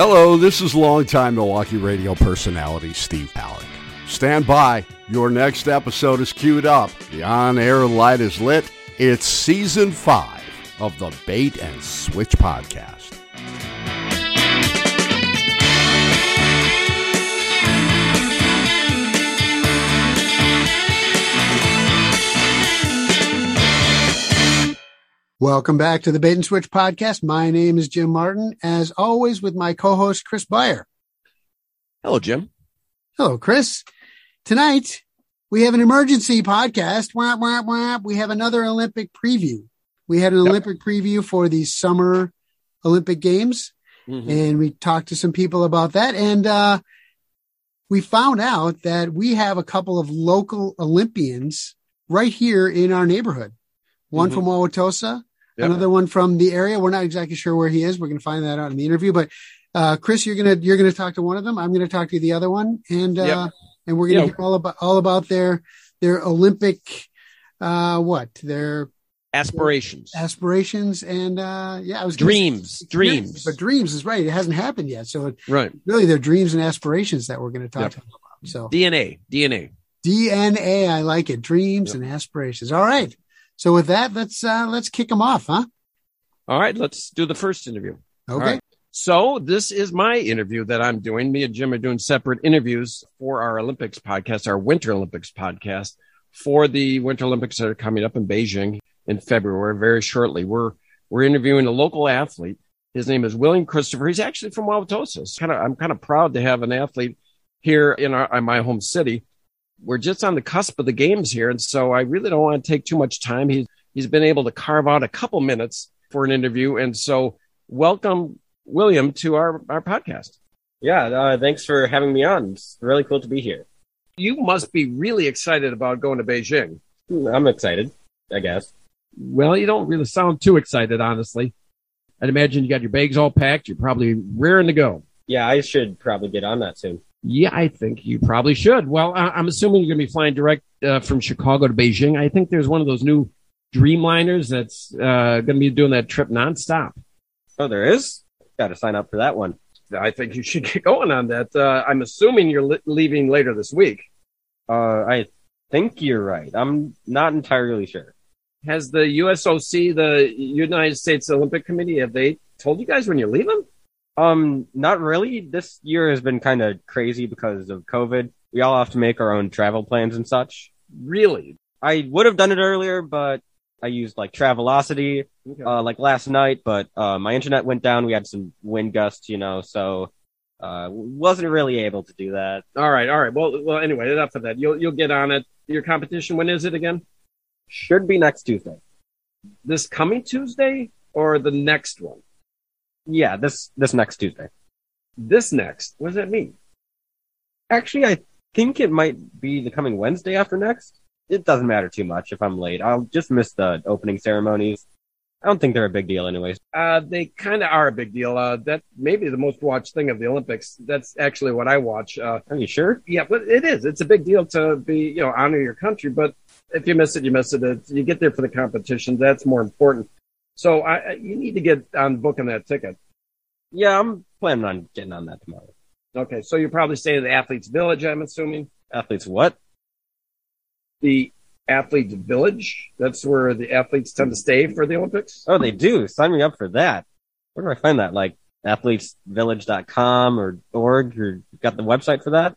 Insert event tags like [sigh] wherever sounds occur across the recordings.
Hello, this is longtime Milwaukee radio personality Steve Palick. Stand by. Your next episode is queued up. The on air light is lit. It's season five of the Bait and Switch podcast. Welcome back to the Bait and Switch podcast. My name is Jim Martin, as always, with my co-host Chris Beyer. Hello, Jim. Hello, Chris. Tonight we have an emergency podcast. Wah, wah, wah. We have another Olympic preview. We had an yep. Olympic preview for the summer Olympic Games, mm-hmm. and we talked to some people about that. And uh, we found out that we have a couple of local Olympians right here in our neighborhood. One mm-hmm. from Wauwatosa Yep. Another one from the area. We're not exactly sure where he is. We're going to find that out in the interview. But uh, Chris, you're gonna you're gonna talk to one of them. I'm going to talk to the other one, and uh, yep. and we're going to yep. hear all about all about their their Olympic uh, what their aspirations aspirations and uh yeah i was dreams say, dreams but dreams is right it hasn't happened yet so right really their dreams and aspirations that we're going to talk yep. to them about so dna dna dna i like it dreams yep. and aspirations all right so with that, let's uh, let's kick them off, huh? All right, let's do the first interview. Okay. So this is my interview that I'm doing. Me and Jim are doing separate interviews for our Olympics podcast, our Winter Olympics podcast for the Winter Olympics that are coming up in Beijing in February, very shortly. We're we're interviewing a local athlete. His name is William Christopher. He's actually from Wauwatosa. Kind of, I'm kind of proud to have an athlete here in, our, in my home city we're just on the cusp of the games here, and so I really don't want to take too much time. He's he's been able to carve out a couple minutes for an interview, and so welcome William to our our podcast. Yeah, uh, thanks for having me on. It's really cool to be here. You must be really excited about going to Beijing. I'm excited, I guess. Well, you don't really sound too excited, honestly. I'd imagine you got your bags all packed. You're probably rearing to go. Yeah, I should probably get on that soon. Yeah, I think you probably should. Well, I'm assuming you're going to be flying direct uh, from Chicago to Beijing. I think there's one of those new Dreamliners that's uh, going to be doing that trip nonstop. Oh, there is? Got to sign up for that one. I think you should [laughs] get going on that. Uh, I'm assuming you're li- leaving later this week. Uh, I think you're right. I'm not entirely sure. Has the USOC, the United States Olympic Committee, have they told you guys when you're leaving? Um, not really. This year has been kind of crazy because of COVID. We all have to make our own travel plans and such. Really? I would have done it earlier, but I used like Travelocity, okay. uh, like last night, but, uh, my internet went down. We had some wind gusts, you know, so, uh, wasn't really able to do that. All right. All right. Well, well, anyway, enough of that. You'll, you'll get on it. Your competition, when is it again? Should be next Tuesday. This coming Tuesday or the next one? Yeah, this this next Tuesday. This next? What does that mean? Actually, I think it might be the coming Wednesday after next. It doesn't matter too much if I'm late. I'll just miss the opening ceremonies. I don't think they're a big deal, anyways. Uh, they kind of are a big deal. Uh, that may be the most watched thing of the Olympics. That's actually what I watch. Uh, are you sure? Yeah, but it is. It's a big deal to be, you know, honor your country. But if you miss it, you miss it. It's, you get there for the competition. That's more important. So I, you need to get on booking that ticket. Yeah, I'm planning on getting on that tomorrow. Okay, so you're probably staying at the Athletes Village, I'm assuming. Athletes what? The Athletes Village. That's where the athletes tend to stay for the Olympics. Oh, they do. Sign me up for that. Where do I find that? Like athletesvillage.com or org or got the website for that?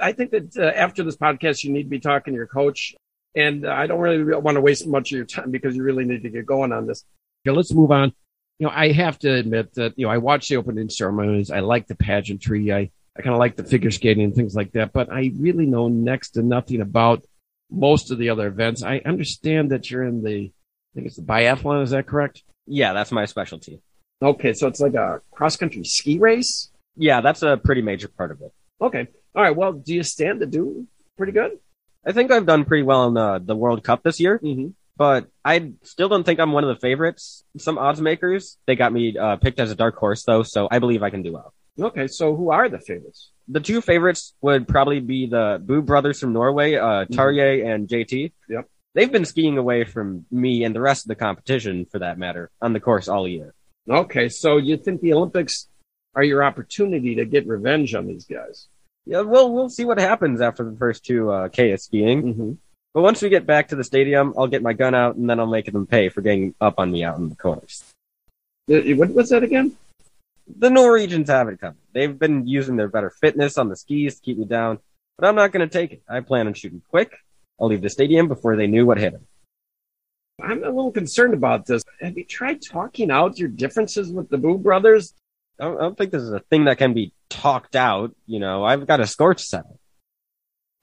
I think that uh, after this podcast, you need to be talking to your coach. And uh, I don't really want to waste much of your time because you really need to get going on this. Okay, let's move on. You know, I have to admit that, you know, I watch the opening ceremonies. I like the pageantry. I, I kind of like the figure skating and things like that, but I really know next to nothing about most of the other events. I understand that you're in the, I think it's the biathlon. Is that correct? Yeah, that's my specialty. Okay. So it's like a cross country ski race? Yeah, that's a pretty major part of it. Okay. All right. Well, do you stand to do pretty good? I think I've done pretty well in the, the World Cup this year. Mm-hmm. But I still don't think I'm one of the favorites. Some odds makers, they got me uh, picked as a dark horse though, so I believe I can do well. Okay, so who are the favorites? The two favorites would probably be the Boo brothers from Norway, uh, mm-hmm. Tarjei mm-hmm. and JT. Yep. They've been skiing away from me and the rest of the competition, for that matter, on the course all year. Okay, so you think the Olympics are your opportunity to get revenge on these guys. Yeah, we'll we'll see what happens after the first two uh, K skiing. Mm-hmm. But once we get back to the stadium, I'll get my gun out and then I'll make them pay for getting up on me out in the course. Uh, what was that again? The Norwegians have it coming. They've been using their better fitness on the skis to keep me down, but I'm not going to take it. I plan on shooting quick. I'll leave the stadium before they knew what hit them. I'm a little concerned about this. Have you tried talking out your differences with the Boo brothers? I don't, I don't think this is a thing that can be talked out. You know, I've got a score to settle.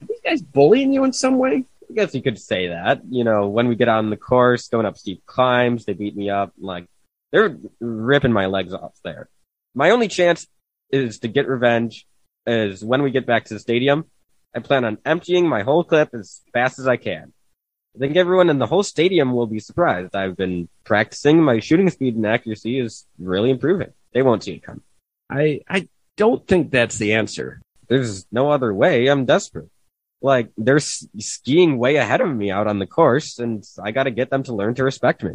Are these guys bullying you in some way? I guess you could say that. You know, when we get on the course, going up steep climbs, they beat me up. Like, they're ripping my legs off there. My only chance is to get revenge is when we get back to the stadium. I plan on emptying my whole clip as fast as I can. I think everyone in the whole stadium will be surprised. I've been practicing. My shooting speed and accuracy is really improving. They won't see it coming. I I don't think that's the answer. There's no other way. I'm desperate. Like they're s- skiing way ahead of me out on the course, and I got to get them to learn to respect me.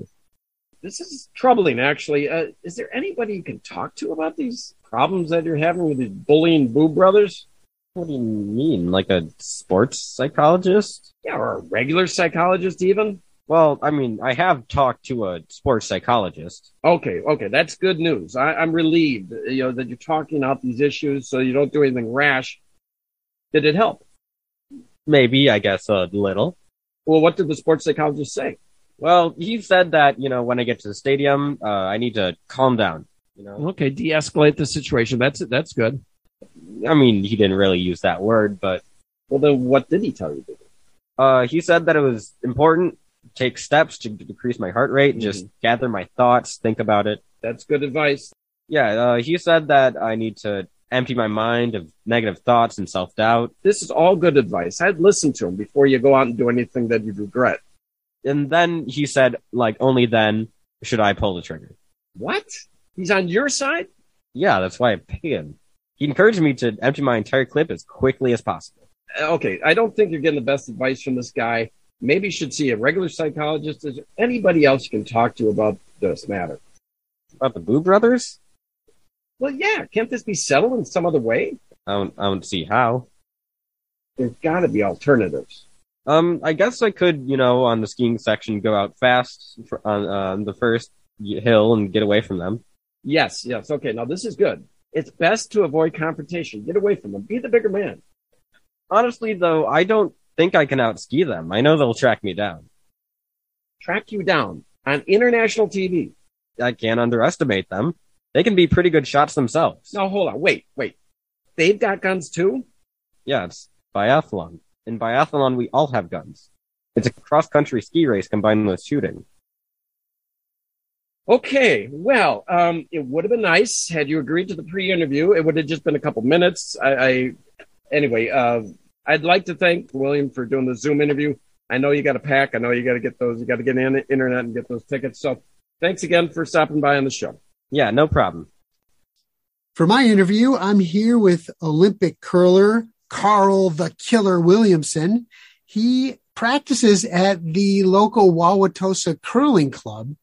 This is troubling, actually. Uh, is there anybody you can talk to about these problems that you're having with these bullying Boo brothers? What do you mean? Like a sports psychologist? Yeah, or a regular psychologist, even? Well, I mean, I have talked to a sports psychologist. Okay, okay, that's good news. I, I'm relieved, you know, that you're talking out these issues so you don't do anything rash. Did it help? Maybe, I guess, a little. Well, what did the sports psychologist say? Well, he said that, you know, when I get to the stadium, uh, I need to calm down. You know, Okay, de-escalate the situation. That's it. that's good. I mean, he didn't really use that word, but Well, then what did he tell you to do? uh, he said that it was important to take steps to decrease my heart rate, and just gather my thoughts, think about it. That's good advice. Yeah, uh, he said that I need to empty my mind of negative thoughts and self doubt. This is all good advice. I'd listen to him before you go out and do anything that you'd regret. And then he said, like, only then should I pull the trigger. What? He's on your side? Yeah, that's why I pay him. He encouraged me to empty my entire clip as quickly as possible. Uh, Okay, I don't think you're getting the best advice from this guy. Maybe you should see a regular psychologist. Is there anybody else you can talk to about this matter? About the Boo Brothers? Well, yeah, can't this be settled in some other way? I don't, I don't see how. There's got to be alternatives. Um, I guess I could, you know, on the skiing section, go out fast for, on uh, the first hill and get away from them. Yes, yes. Okay, now this is good. It's best to avoid confrontation. Get away from them. Be the bigger man. Honestly, though, I don't think I can outski them. I know they'll track me down. Track you down on international TV. I can't underestimate them. They can be pretty good shots themselves. No, hold on. Wait, wait. They've got guns too? Yeah, it's biathlon. In biathlon, we all have guns. It's a cross-country ski race combined with shooting. Okay, well, um, it would have been nice had you agreed to the pre-interview. It would have just been a couple minutes. I, I anyway, uh, I'd like to thank William for doing the Zoom interview. I know you got to pack. I know you got to get those. You got to get in the internet and get those tickets. So, thanks again for stopping by on the show. Yeah, no problem. For my interview, I'm here with Olympic curler Carl the Killer Williamson. He practices at the local Wauwatosa Curling Club.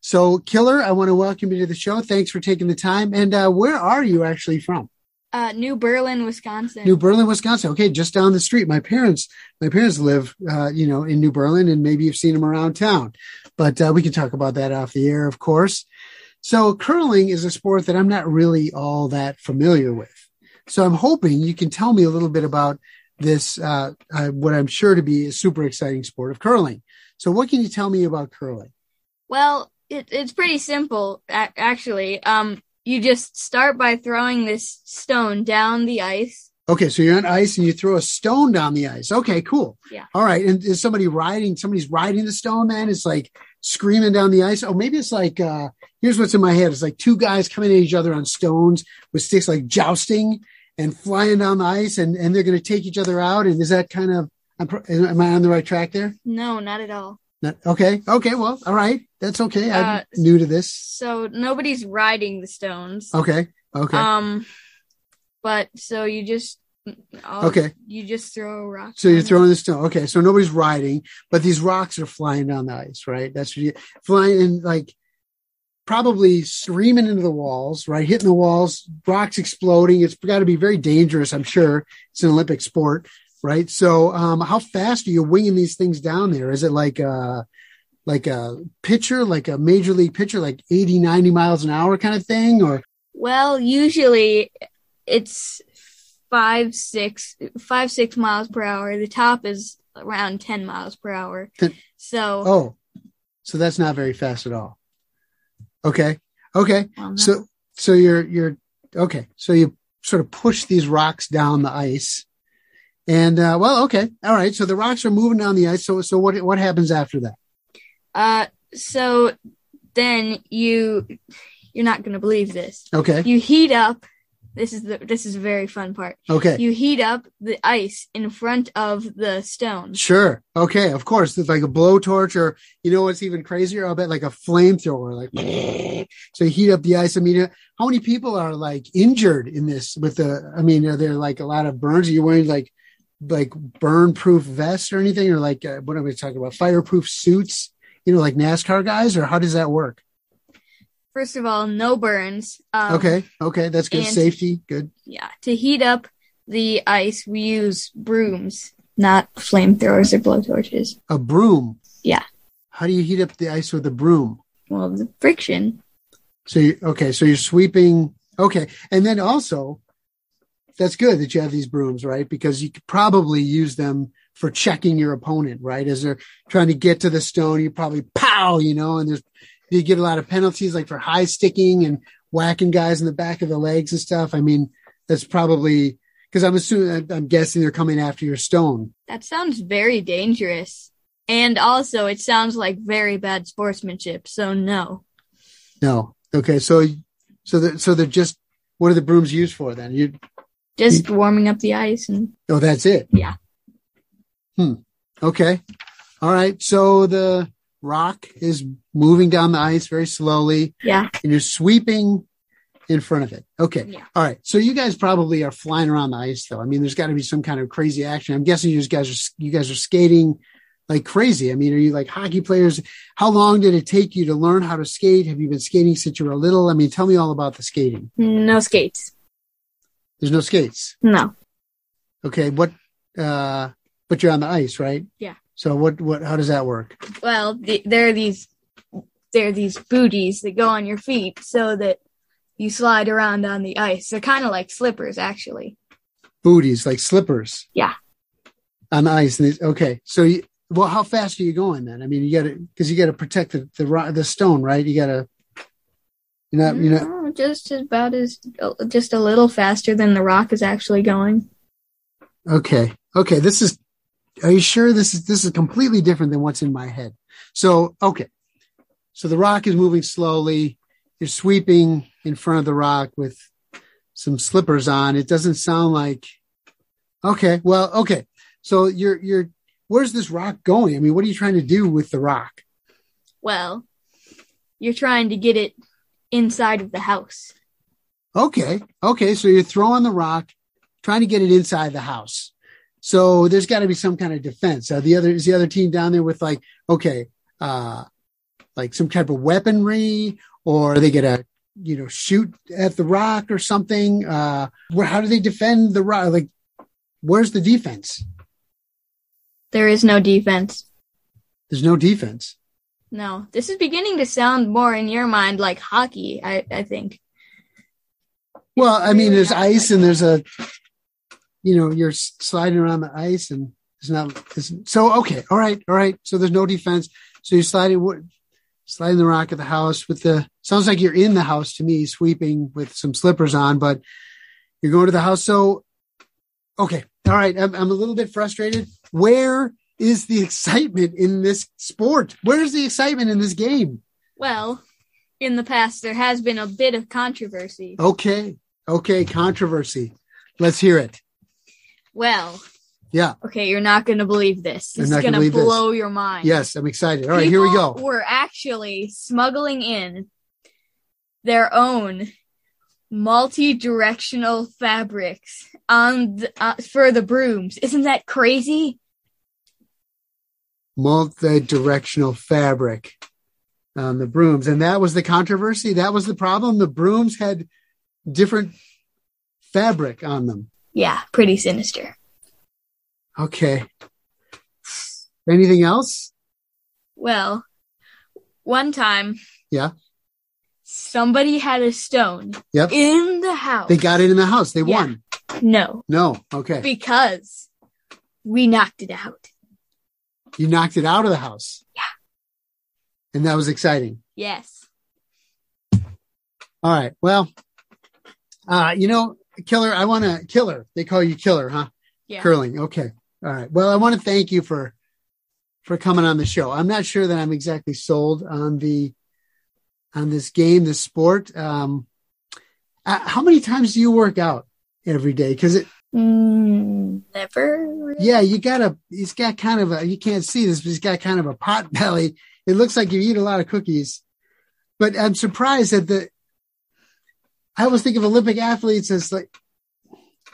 So, Killer, I want to welcome you to the show. Thanks for taking the time. And uh, where are you actually from? Uh, New Berlin, Wisconsin. New Berlin, Wisconsin. Okay, just down the street. My parents, my parents live, uh, you know, in New Berlin, and maybe you've seen them around town. But uh, we can talk about that off the air, of course. So, curling is a sport that I'm not really all that familiar with. So, I'm hoping you can tell me a little bit about this, uh, uh, what I'm sure to be a super exciting sport of curling. So, what can you tell me about curling? well, it, it's pretty simple, actually. Um, you just start by throwing this stone down the ice. Okay, so you're on ice and you throw a stone down the ice. Okay, cool. Yeah. All right. And is somebody riding, somebody's riding the stone then? It's like screaming down the ice. Oh, maybe it's like, uh, here's what's in my head. It's like two guys coming at each other on stones with sticks, like jousting and flying down the ice and, and they're going to take each other out. And is that kind of, I'm am I on the right track there? No, not at all. Not, okay. Okay. Well, all right. That's okay. I'm Uh, new to this. So nobody's riding the stones. Okay. Okay. Um, but so you just all- Okay. you just throw rocks. So you're on it. throwing the stone. Okay, so nobody's riding, but these rocks are flying down the ice, right? That's what you flying and like probably screaming into the walls, right? Hitting the walls, rocks exploding. It's got to be very dangerous, I'm sure. It's an Olympic sport, right? So, um, how fast are you winging these things down there? Is it like a, like a pitcher, like a major league pitcher, like 80, 90 miles an hour kind of thing? Or, Well, usually it's five, six, five, six miles per hour. The top is around 10 miles per hour. So, oh, so that's not very fast at all. Okay. Okay. well, no. So, so you're, you're, okay. So you sort of push these rocks down the ice. And, uh, well, okay. All right. So the rocks are moving down the ice. So, so what, what happens after that? uh, so then you, you're not going to believe this. Okay. You heat up. This is the, this is a very fun part. Okay. You heat up the ice in front of the stone. Sure. Okay. Of course. It's like a blowtorch or, you know, what's even crazier? I'll bet like a flamethrower, like, [laughs] so you heat up the ice. I mean, uh, how many people are like injured in this with the, I mean, are there like a lot of burns? Are you wearing like, like burn proof vests or anything? Or like, uh, what am I talking about? Fireproof suits, you know, like NASCAR guys or how does that work? First of all, no burns. Um, Okay. Okay. That's good. Safety. Good. Yeah. To heat up the ice, we use brooms, not flamethrowers or blowtorches. A broom. Yeah. How do you heat up the ice with a broom? Well, the friction. So you, okay, so you're sweeping. Okay, and then also, that's good that you have these brooms, right? Because you could probably use them for checking your opponent, right? As they're trying to get to the stone, you probably pow, you know, and there's you get a lot of penalties like for high sticking and whacking guys in the back of the legs and stuff. I mean, that's probably because I'm assuming I'm guessing they're coming after your stone. That sounds very dangerous. And also, it sounds like very bad sportsmanship. So, no. No, okay, so so that so they're just what are the brooms used for then? You Just warming up the ice and oh, that's it. yeah. Hmm. Okay. All right. So the rock is moving down the ice very slowly Yeah. and you're sweeping in front of it. Okay. Yeah. All right. So you guys probably are flying around the ice though. I mean, there's got to be some kind of crazy action. I'm guessing you guys are, you guys are skating like crazy. I mean, are you like hockey players? How long did it take you to learn how to skate? Have you been skating since you were little? I mean, tell me all about the skating. No skates. There's no skates. No. Okay. What, uh, but you're on the ice, right? Yeah. So what, what, how does that work? Well, the, there are these there are these booties that go on your feet so that you slide around on the ice. They're kind of like slippers, actually. booties like slippers. Yeah. On the ice. Okay. So, you, well, how fast are you going then? I mean, you got to because you got to protect the the the stone, right? You got to. You know. You're not. No, mm, just about as just a little faster than the rock is actually going. Okay. Okay. This is. Are you sure this is this is completely different than what's in my head? So okay. So the rock is moving slowly. You're sweeping in front of the rock with some slippers on. It doesn't sound like. Okay. Well. Okay. So you're you're. Where's this rock going? I mean, what are you trying to do with the rock? Well, you're trying to get it inside of the house. Okay. Okay. So you're throwing the rock, trying to get it inside the house. So there's got to be some kind of defense. Uh, the other is the other team down there with like, okay, uh, like some type of weaponry, or they get a, you know, shoot at the rock or something. Uh, where how do they defend the rock? Like, where's the defense? There is no defense. There's no defense. No, this is beginning to sound more in your mind like hockey. I I think. Well, I mean, there's ice and there's a, you know, you're sliding around the ice and it's not, it's, so, okay. All right. All right. So there's no defense. So you're sliding, sliding the rock at the house with the, sounds like you're in the house to me, sweeping with some slippers on, but you're going to the house. So, okay. All right. I'm, I'm a little bit frustrated. Where is the excitement in this sport? Where's the excitement in this game? Well, in the past there has been a bit of controversy. Okay. Okay. Controversy. Let's hear it. Well, Yeah. okay, you're not going to believe this. This is gonna going to believe this. blow your mind. Yes, I'm excited. All right, here we go. We're actually smuggling in their own multi-directional fabrics on the, uh, for the brooms. Isn't that crazy? Multi-directional fabric. on the brooms, and that was the controversy. That was the problem. The brooms had different fabric on them. Yeah, pretty sinister. Okay. Anything else? Well, one time. Yeah. Somebody had a stone Yep. in the house. They got it in the house. They Yeah. won. No, No. Okay. because we knocked it out. You knocked it out of the house. Yeah. And that was exciting. Yes. All right. Well, uh, you know, Killer, I want to, Killer, they call you Killer, huh? Yeah. Curling. Okay. All right. Well, I want to thank you for, for coming on the show. I'm not sure that I'm exactly sold on the, on this game, this sport. Um, uh, how many times do you work out every day? Cause it, Mm, never. really. yeah, you got a, he's got kind of a, you can't see this, but he's got kind of a pot [laughs] belly. It looks like you eat a lot of cookies, but I'm surprised that the, I always think of Olympic athletes as like,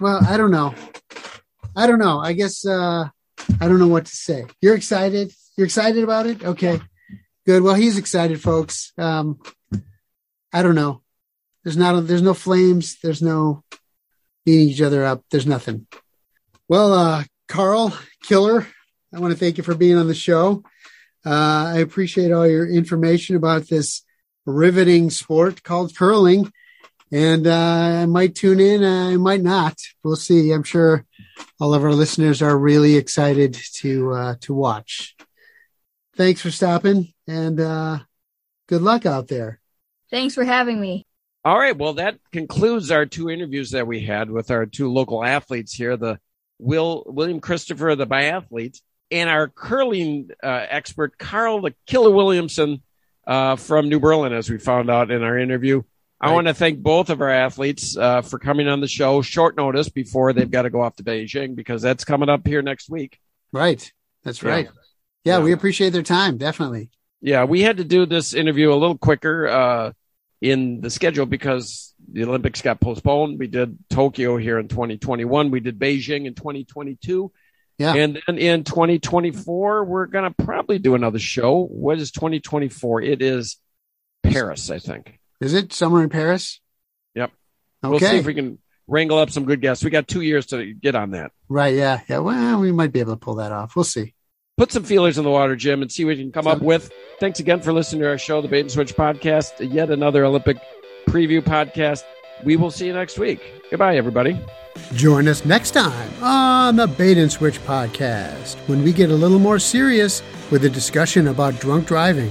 well, I don't know. I don't know. I guess, uh, I don't know what to say. You're excited. You're excited about it. Okay, good. Well, he's excited, folks. Um, I don't know. There's not, A, there's no flames. There's no beating each other up. There's nothing. Well, uh, Carl Killer, I want to thank you for being on the show. Uh, I appreciate all your information about this riveting sport called curling. And uh, I might tune in, I might not. We'll see. I'm sure all of our listeners are really excited to uh, to watch. Thanks for stopping, and uh, good luck out there. Thanks for having me. All right. Well, that concludes our two interviews that we had with our two local athletes here, the Will William Christopher, the biathlete, and our curling uh, expert, Carl the Killer Williamson uh, from New Berlin, as we found out in our interview. I want to thank both of our athletes uh, for coming on the show short notice before they've got to go off to Beijing because that's coming up here next week. Right. That's Yeah. right. Yeah, Yeah. we appreciate their time. Definitely. Yeah, we had to do this interview a little quicker uh, in the schedule because the Olympics got postponed. We did Tokyo here in 2021. We did Beijing in 2022. Yeah. And then in 2024, we're going to probably do another show. What is 2024? It is Paris, I think. Is it somewhere in Paris? Yep. Okay. We'll see if we can wrangle up some good guests. We got two years to get on that. Right. Yeah. Yeah. Well, we might be able to pull that off. We'll see. Put some feelers in the water, Jim, and see what you can come up with. Thanks again for listening to our show, the Bait and Switch podcast, yet another Olympic preview podcast. We will see you next week. Goodbye, everybody. Join us next time on the Bait and Switch podcast when we get a little more serious with a discussion about drunk driving.